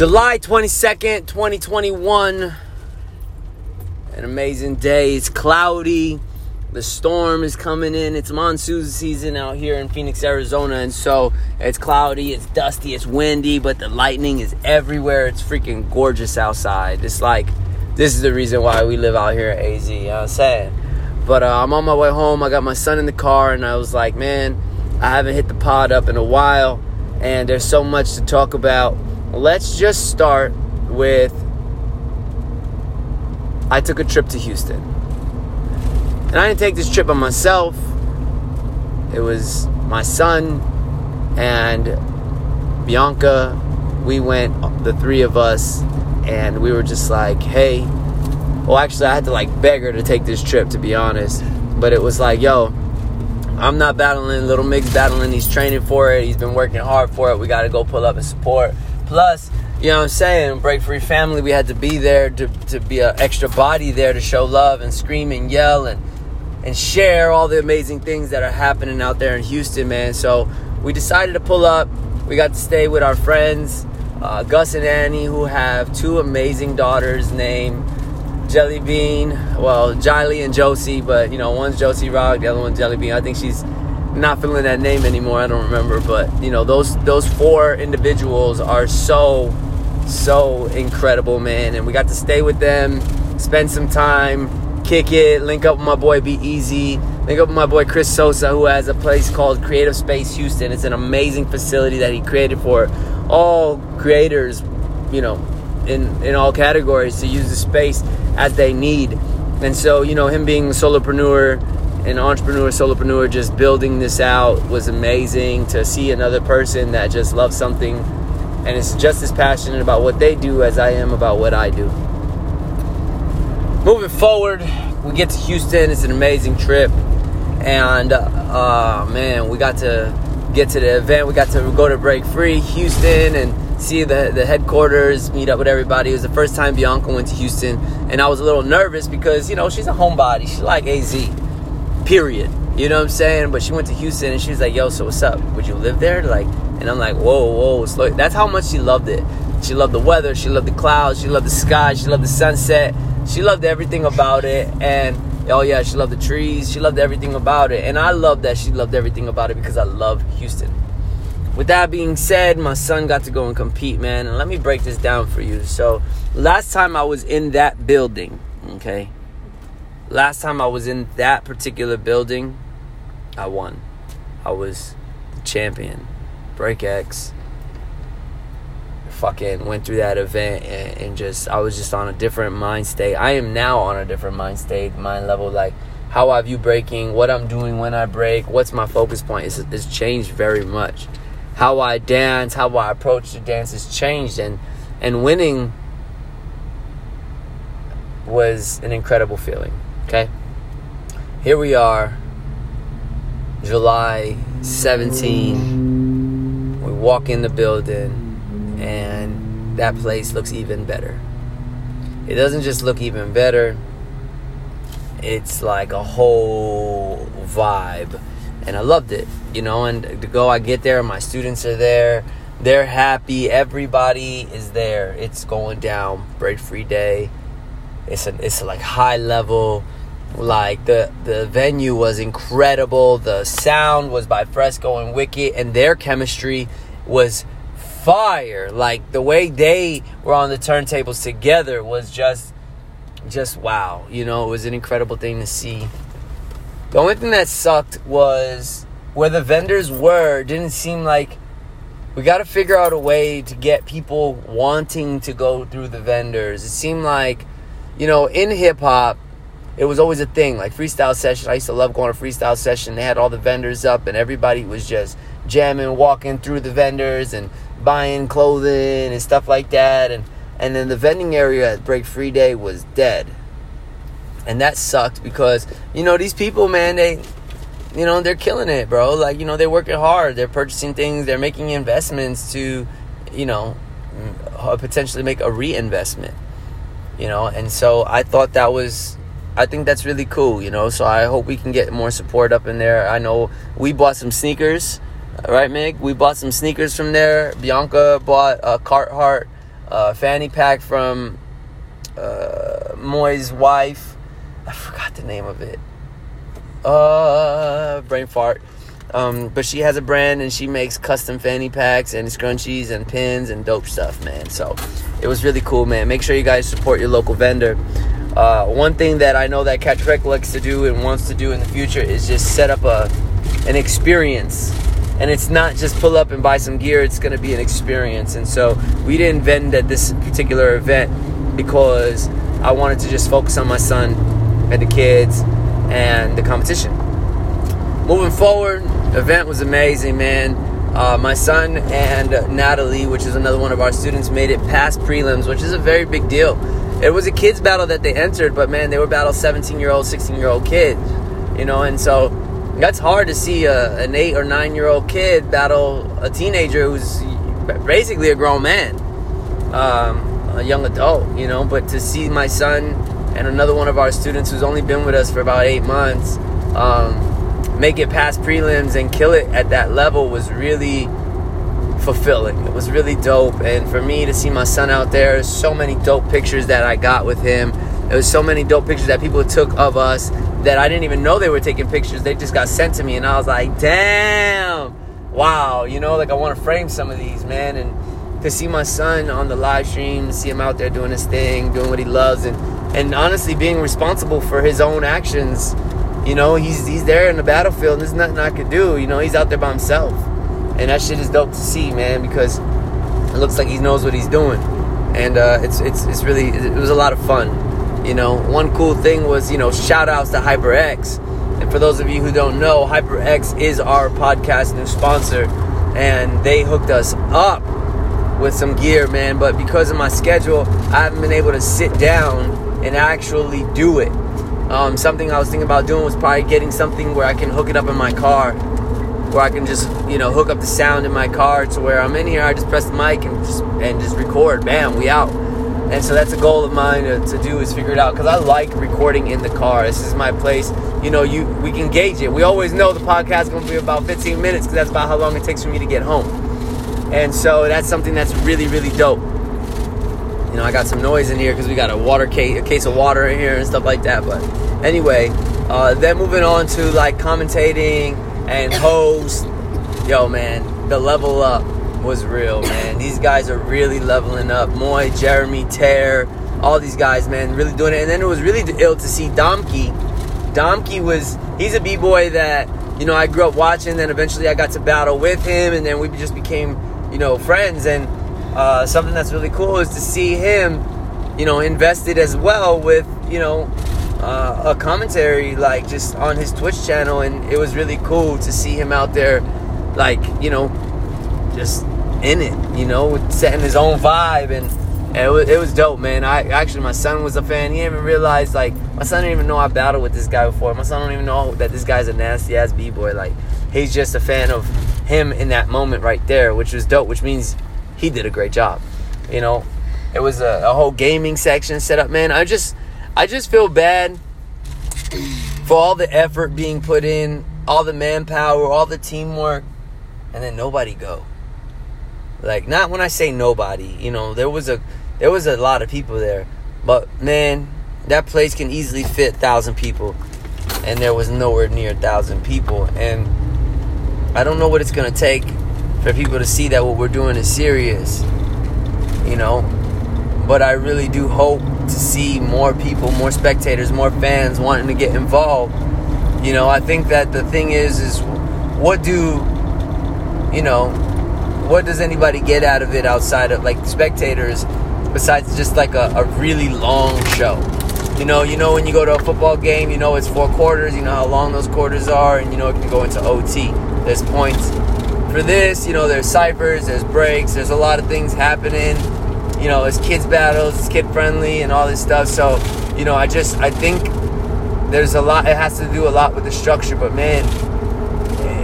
July 22nd, 2021. An amazing day. It's cloudy. The storm is coming in. It's monsoon season out here in Phoenix, Arizona. And so it's cloudy, it's dusty, it's windy, but the lightning is everywhere. It's freaking gorgeous outside. It's like, this is the reason why we live out here at AZ. You know what I'm saying? But uh, I'm on my way home. I got my son in the car, and I was like, man, I haven't hit the pod up in a while. And there's so much to talk about let's just start with I took a trip to Houston. And I didn't take this trip by myself. It was my son and Bianca. We went, the three of us, and we were just like, hey, well, actually, I had to like beg her to take this trip, to be honest. But it was like, yo, I'm not battling. Little Mig battling. He's training for it. He's been working hard for it. We got to go pull up and support. Plus, you know what I'm saying? Break Free Family, we had to be there to, to be an extra body there to show love and scream and yell and, and share all the amazing things that are happening out there in Houston, man. So we decided to pull up. We got to stay with our friends, uh, Gus and Annie, who have two amazing daughters named Jelly Bean. Well, Jiley and Josie, but you know, one's Josie Rock, the other one's Jelly Bean. I think she's not feeling that name anymore. I don't remember, but you know those those four individuals are so so incredible, man. And we got to stay with them, spend some time, kick it, link up with my boy Be Easy, link up with my boy Chris Sosa, who has a place called Creative Space Houston. It's an amazing facility that he created for all creators, you know, in in all categories to use the space as they need. And so, you know, him being a solopreneur an entrepreneur, solopreneur, just building this out was amazing to see another person that just loves something and is just as passionate about what they do as I am about what I do. Moving forward, we get to Houston. It's an amazing trip, and uh, man, we got to get to the event. We got to go to Break Free Houston and see the the headquarters, meet up with everybody. It was the first time Bianca went to Houston, and I was a little nervous because you know she's a homebody. She's like AZ period. You know what I'm saying? But she went to Houston and she was like, yo, so what's up? Would you live there? Like, and I'm like, whoa, whoa, slow. That's how much she loved it. She loved the weather. She loved the clouds. She loved the sky. She loved the sunset. She loved everything about it. And oh yeah, she loved the trees. She loved everything about it. And I love that she loved everything about it because I love Houston. With that being said, my son got to go and compete, man. And let me break this down for you. So, last time I was in that building, okay, last time I was in that particular building, I won. I was the champion. Break X. Fucking went through that event and, and, just I was just on a different mind state. I am now on a different mind state, mind level. Like how I view breaking, what I'm doing when I break, what's my focus point. It's, it's changed very much. How I dance, how I approach the dance has changed, and and winning was an incredible feeling. Okay? Here we are, July 17. We walk in the building, and that place looks even better. It doesn't just look even better, it's like a whole vibe. And I loved it, you know. And to go, I get there, my students are there, they're happy, everybody is there. It's going down, break free day. It's a, it's like high level like the the venue was incredible. The sound was by Fresco and Wicked, and their chemistry was fire. Like the way they were on the turntables together was just just wow. You know, it was an incredible thing to see. The only thing that sucked was where the vendors were didn't seem like we got to figure out a way to get people wanting to go through the vendors. It seemed like, you know, in hip hop, it was always a thing like freestyle session i used to love going to freestyle session they had all the vendors up and everybody was just jamming walking through the vendors and buying clothing and stuff like that. And and then the vending area at break free day was dead. And that sucked because you know these people man they you know they're killing it bro. Like you know they're working hard. They're purchasing things. They're making investments to you know mm, uh, potentially make a reinvestment you know? And so i thought that was I think that's really cool, you know. So I hope we can get more support up in there. I know we bought some sneakers, right, Mig? We bought some sneakers from there. Bianca bought a Carhartt uh, fanny pack from uh, Moy's wife. I forgot the name of it. Uh, brain fart. Um, but she has a brand and she makes custom fanny packs and scrunchies and pins and dope stuff, man. So it was really cool, man. Make sure you guys support your local vendor. Uh, one thing that I know that Catch Trek likes to do and wants to do in the future is just set up a an experience. And it's not just pull up and buy some gear, it's going to be an experience. And so we didn't vend at this particular event because I wanted to just focus on my son and the kids and the competition. Moving forward, event was amazing, man. Uh, my son and Natalie, which is another one of our students, made it past prelims, which is a very big deal. It was a kids battle that they entered, but man, they were battle 17 year old, 16 year old kids, you know, and so that's hard to see a, an eight or nine year old kid battle a teenager who's basically a grown man, um, a young adult, you know. But to see my son and another one of our students who's only been with us for about eight months um, make it past prelims and kill it at that level was really fulfilling. It was really dope. And for me to see my son out there, so many dope pictures that I got with him. There was so many dope pictures that people took of us that I didn't even know they were taking pictures. They just got sent to me, and I was like, damn, wow, you know, like I want to frame some of these, man. And to see my son on the live stream, see him out there doing his thing, doing what he loves, and and honestly being responsible for his own actions. You know, he's he's there in the battlefield, and there's nothing I could do. You know, he's out there by himself, and that shit is dope to see, man, because it looks like he knows what he's doing, and uh, it's it's it's really it was a lot of fun. You know, one cool thing was, you know, shout outs to HyperX. And for those of you who don't know, HyperX is our podcast new sponsor. And they hooked us up with some gear, man. But because of my schedule, I haven't been able to sit down and actually do it. Um, something I was thinking about doing was probably getting something where I can hook it up in my car, where I can just you know hook up the sound in my car to where I'm in here. I just press the mic and just and just record. Bam, we out. And so that's a goal of mine to, to do is figure it out because I like recording in the car. This is my place. You know, you we can gauge it. We always know the podcast is going to be about 15 minutes because that's about how long it takes for me to get home. And so that's something that's really really dope. You know, I got some noise in here because we got a water case, a case of water in here and stuff like that. But anyway, uh, then moving on to like commentating and host. Yo, man, the level up was real, man. These guys are really leveling up. Moy, Jeremy, Tear, all these guys, man, really doing it. And then it was really ill to see Domke. Domke was, he's a b-boy that, you know, I grew up watching. Then eventually I got to battle with him. And then we just became, you know, friends. And uh, something that's really cool is to see him, you know, invested as well with, you know, uh, a commentary like just on his Twitch channel. And it was really cool to see him out there, like, you know, just in it, you know, setting his own vibe, and, it, was, it was dope, man. I actually, my son was a fan. He didn't even realize, like, my son didn't even know I battled with this guy before. My son don't even know that this guy's a nasty ass b boy. Like, he's just a fan of him in that moment right there, which was dope. Which means he did a great job. You know, it was a, a whole gaming section set up, man. I just, I just feel bad for all the effort being put in, all the manpower, all the teamwork, and then nobody go. Like not when I say nobody, you know, there was a there was a lot of people there. But man, that place can easily fit thousand people. And there was nowhere near a thousand people. And I don't know what it's gonna take for people to see that what we're doing is serious. You know? But I really do hope to see more people, more spectators, more fans wanting to get involved. You know, I think that the thing is is what do you know, what does anybody get out of it outside of like spectators besides just like a, a really long show? You know, you know when you go to a football game, you know it's four quarters, you know how long those quarters are, and you know it can go into OT. There's points. For this, you know, there's ciphers, there's breaks, there's a lot of things happening. You know, it's kids battles, it's kid friendly and all this stuff. So, you know, I just I think there's a lot it has to do a lot with the structure, but man,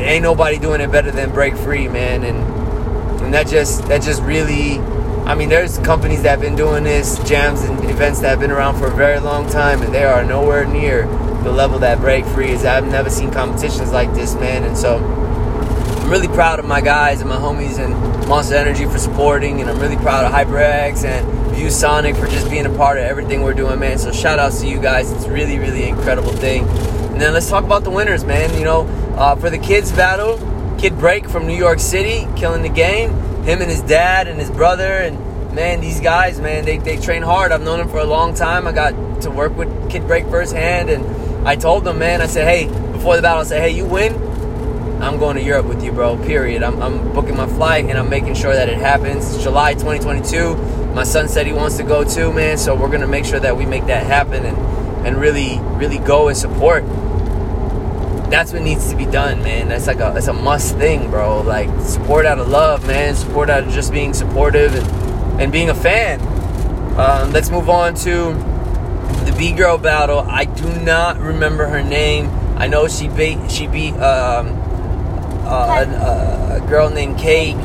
ain't nobody doing it better than Break Free, man. And and that just that just really I mean there's companies that have been doing this jams and events that have been around for a very long time and they are nowhere near the level that break free is I've never seen competitions like this man and so I'm really proud of my guys and my homies and Monster Energy for supporting, and I'm really proud of HyperX and ViewSonic for just being a part of everything we're doing, man. So shout outs to you guys. It's really, really incredible thing. And then let's talk about the winners, man. You know, uh, for the kids battle, Kid Break from New York City, killing the game. Him and his dad and his brother, and man, these guys, man, they, they train hard. I've known them for a long time. I got to work with Kid Break firsthand, and I told them, man, I said, hey, before the battle, I said, hey, you win, I'm going to Europe with you, bro. Period. I'm, I'm booking my flight and I'm making sure that it happens. It's July 2022. My son said he wants to go too, man. So we're gonna make sure that we make that happen and and really, really go and support. That's what needs to be done, man. That's like a it's a must thing, bro. Like support out of love, man. Support out of just being supportive and and being a fan. Um, let's move on to the B girl battle. I do not remember her name. I know she beat she beat um, uh, a, a, girl named Kate.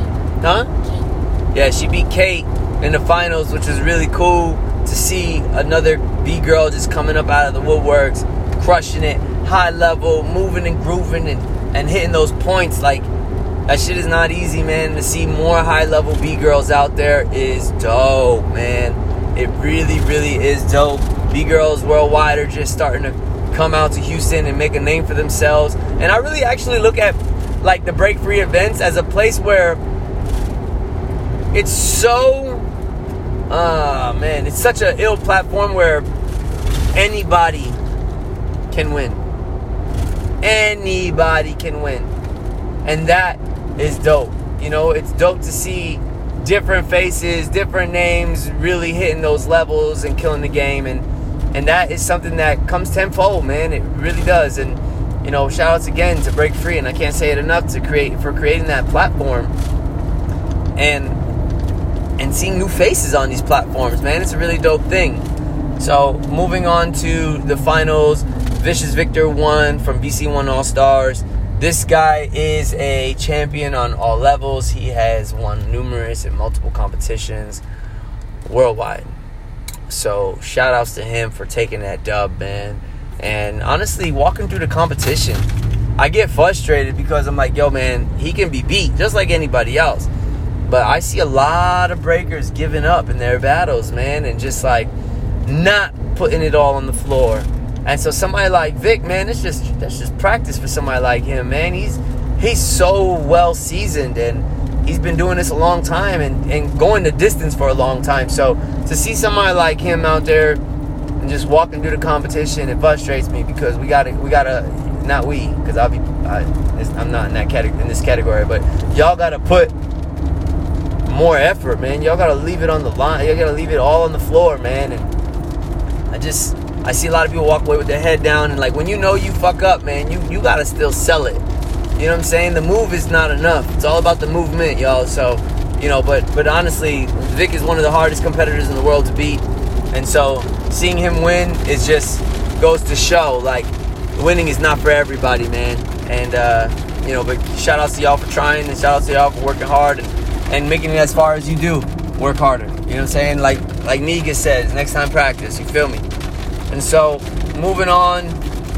Huh? Yeah, she beat Kate in the finals, which was really cool to see another B girl just coming up out of the woodworks, crushing it, high level, moving and grooving and, and hitting those points. Like, that shit is not easy, man. To see more high level B girls out there is dope, man. It really, really is dope. B girls worldwide are just starting to come out to Houston and make a name for themselves. And I really actually look at like the break free events as a place where it's so uh man it's such an ill platform where anybody can win. Anybody can win. And that is dope. You know it's dope to see different faces different names really hitting those levels and killing the game. And and that is something that comes tenfold man. It really does. And you know, shout outs again to Break Free, and I can't say it enough to create for creating that platform and and seeing new faces on these platforms, man. It's a really dope thing. So moving on to the finals, Vicious Victor won from BC One All Stars. This guy is a champion on all levels. He has won numerous and multiple competitions worldwide. So shout outs to him for taking that dub, man. And honestly, walking through the competition, I get frustrated because I'm like, yo, man, he can be beat just like anybody else. But I see a lot of breakers giving up in their battles, man, and just like not putting it all on the floor. And so somebody like Vic, man, it's just that's just practice for somebody like him, man. He's he's so well seasoned and he's been doing this a long time and, and going the distance for a long time. So to see somebody like him out there and just walking through the competition, it frustrates me because we gotta, we gotta, not we, because I'll be, I, am not in that category, in this category, but y'all gotta put more effort, man. Y'all gotta leave it on the line. Y'all gotta leave it all on the floor, man. And I just, I see a lot of people walk away with their head down, and like when you know you fuck up, man, you you gotta still sell it. You know what I'm saying? The move is not enough. It's all about the movement, y'all. So, you know, but but honestly, Vic is one of the hardest competitors in the world to beat. And so seeing him win is just goes to show like winning is not for everybody, man. And uh, you know, but shout outs to y'all for trying and shout outs to y'all for working hard and, and making it as far as you do. Work harder. You know what I'm saying? Like like Niga says, next time practice, you feel me? And so moving on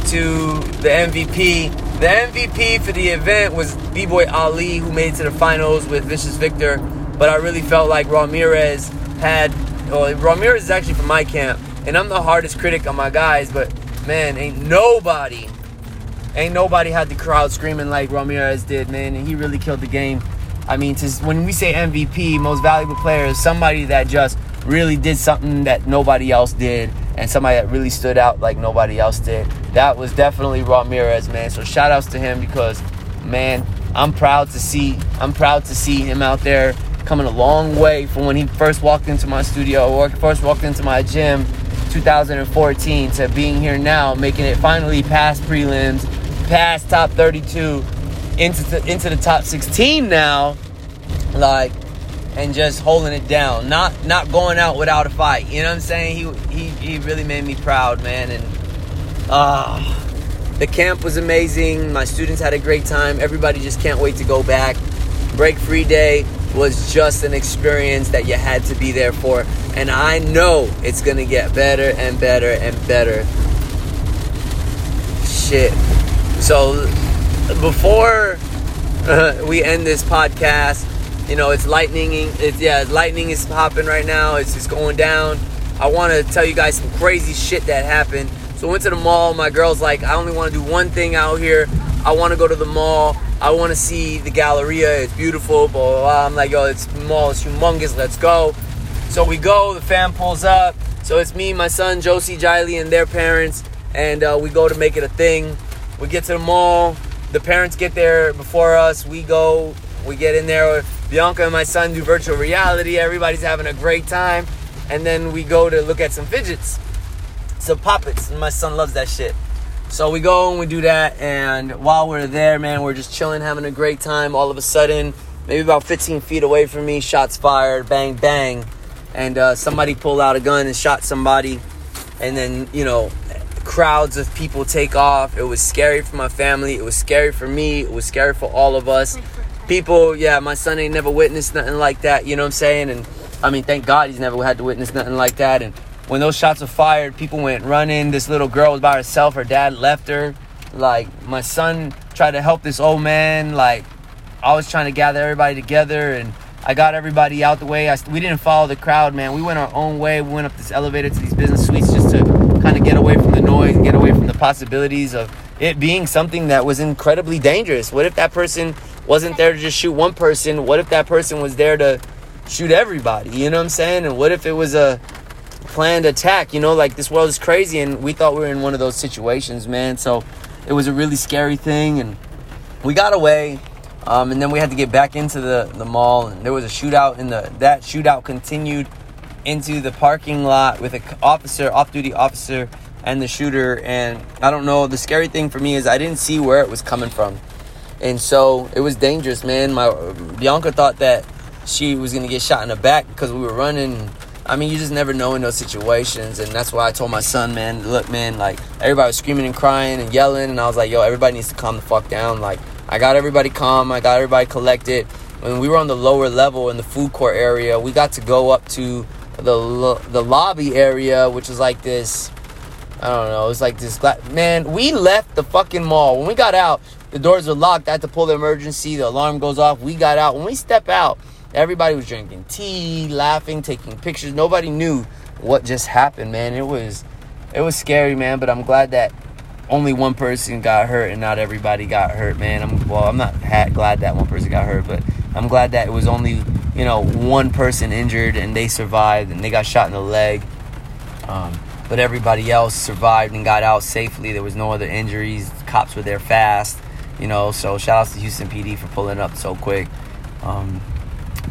to the MVP. The MVP for the event was B-Boy Ali, who made it to the finals with Vicious Victor. But I really felt like Ramirez had well, Ramirez is actually from my camp, and I'm the hardest critic on my guys, but man, ain't nobody, ain't nobody had the crowd screaming like Ramirez did, man, and he really killed the game. I mean, to, when we say MVP, most valuable player is somebody that just really did something that nobody else did, and somebody that really stood out like nobody else did. That was definitely Ramirez, man. So shout outs to him because, man, I'm proud to see, I'm proud to see him out there coming a long way from when he first walked into my studio or first walked into my gym 2014 to being here now making it finally past prelims past top 32 into the, into the top 16 now like and just holding it down. Not not going out without a fight. You know what i'm saying? He he, he really made me proud man and ah uh, the camp was amazing. My students had a great time. Everybody just can't wait to go back. Break free day was just an experience that you had to be there for. And I know it's to get better and better and better. Shit. So before we end this podcast. You know, it's lightning. It's yeah, lightning is popping right now. It's just going down. I want to tell you guys some crazy shit that happened. So I went to the mall. My girl's like, I only want to do one thing out here. I want to go to the mall. I want to see the Galleria. It's beautiful. Blah, blah, blah. I'm like, yo, it's mall It's humongous. Let's go. So we go. The fam pulls up. So it's me, my son Josie, Jiley, and their parents, and uh, we go to make it a thing. We get to the mall. The parents get there before us. We go. We get in there. Bianca and my son do virtual reality. Everybody's having a great time, and then we go to look at some fidgets, some poppets. And my son loves that shit. So we go and we do that, and while we're there, man, we're just chilling, having a great time. All of a sudden, maybe about 15 feet away from me, shots fired, bang, bang and uh, somebody pulled out a gun and shot somebody, and then you know, crowds of people take off. It was scary for my family. It was scary for me. It was scary for all of us. People, yeah, my son ain't never witnessed nothing like that. You know what I'm saying? And I mean, thank God he's never had to witness nothing like that. And when those shots were fired, people went running. This little girl was by herself. Her dad left her. Like my son tried to help this old man. Like I was trying to gather everybody together and I got everybody out the way. I, we didn't follow the crowd, man. We went our own way. We went up this elevator to these business suites just to kind of get away from the noise and get away from the possibilities of it being something that was incredibly dangerous. What if that person wasn't there to just shoot one person? What if that person was there to shoot everybody? You know what I'm saying? And what if it was a planned attack? You know, like this world is crazy and we thought we were in one of those situations, man. So it was a really scary thing and we got away um, and then we had to get back into the, the mall, and there was a shootout. In the that shootout continued into the parking lot with an officer, off-duty officer, and the shooter. And I don't know. The scary thing for me is I didn't see where it was coming from, and so it was dangerous, man. My Bianca thought that she was gonna get shot in the back because we were running. I mean, you just never know in those situations, and that's why I told my son, man, look, man, like everybody was screaming and crying and yelling, and I was like, yo, everybody needs to calm the fuck down, like I got everybody calm. I got everybody collected. When we were on the lower level in the food court area, we got to go up to the the lobby area, which is like this. I don't know. It's like this. Man, we left the fucking mall. When we got out, the doors were locked. I had to pull the emergency. The alarm goes off. We got out. When we step out, everybody was drinking tea, laughing, taking pictures. Nobody knew what just happened, man. It was, it was scary, man. But I'm glad that only one person got hurt and not everybody got hurt, man. I'm well, I'm not glad that one person got hurt, but I'm glad that it was only you know one person injured and they survived and they got shot in the leg. Um, but everybody else survived and got out safely. There was no other injuries. Cops were there fast, you know. So shout out to Houston PD for pulling up so quick. Um,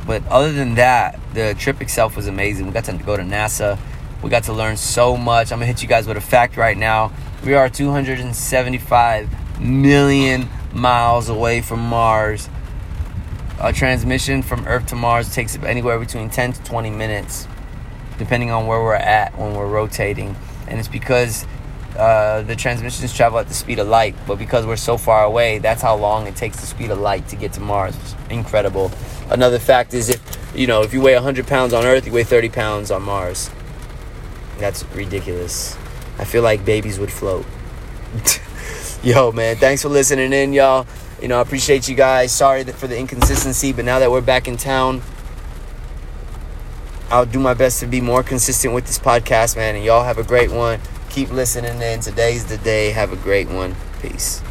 but other than that, the trip itself was amazing. We got to go to NASA. We got to learn so much. I'm gonna hit you guys with a fact right now. We are 275 million miles away from Mars. A transmission from Earth to Mars takes anywhere between 10 to 20 minutes, depending on where we're at when we're rotating. And it's because uh, the transmissions travel at the speed of light, but because we're so far away, that's how long it takes the speed of light to get to Mars. It's incredible. Another fact is if you know if you weigh 100 pounds on Earth, you weigh 30 pounds on Mars. That's ridiculous. I feel like babies would float. Yo, man, thanks for listening in, y'all. You know, I appreciate you guys. Sorry for the inconsistency, but now that we're back in town, I'll do my best to be more consistent with this podcast, man. And y'all have a great one. Keep listening in. Today's the day. Have a great one. Peace.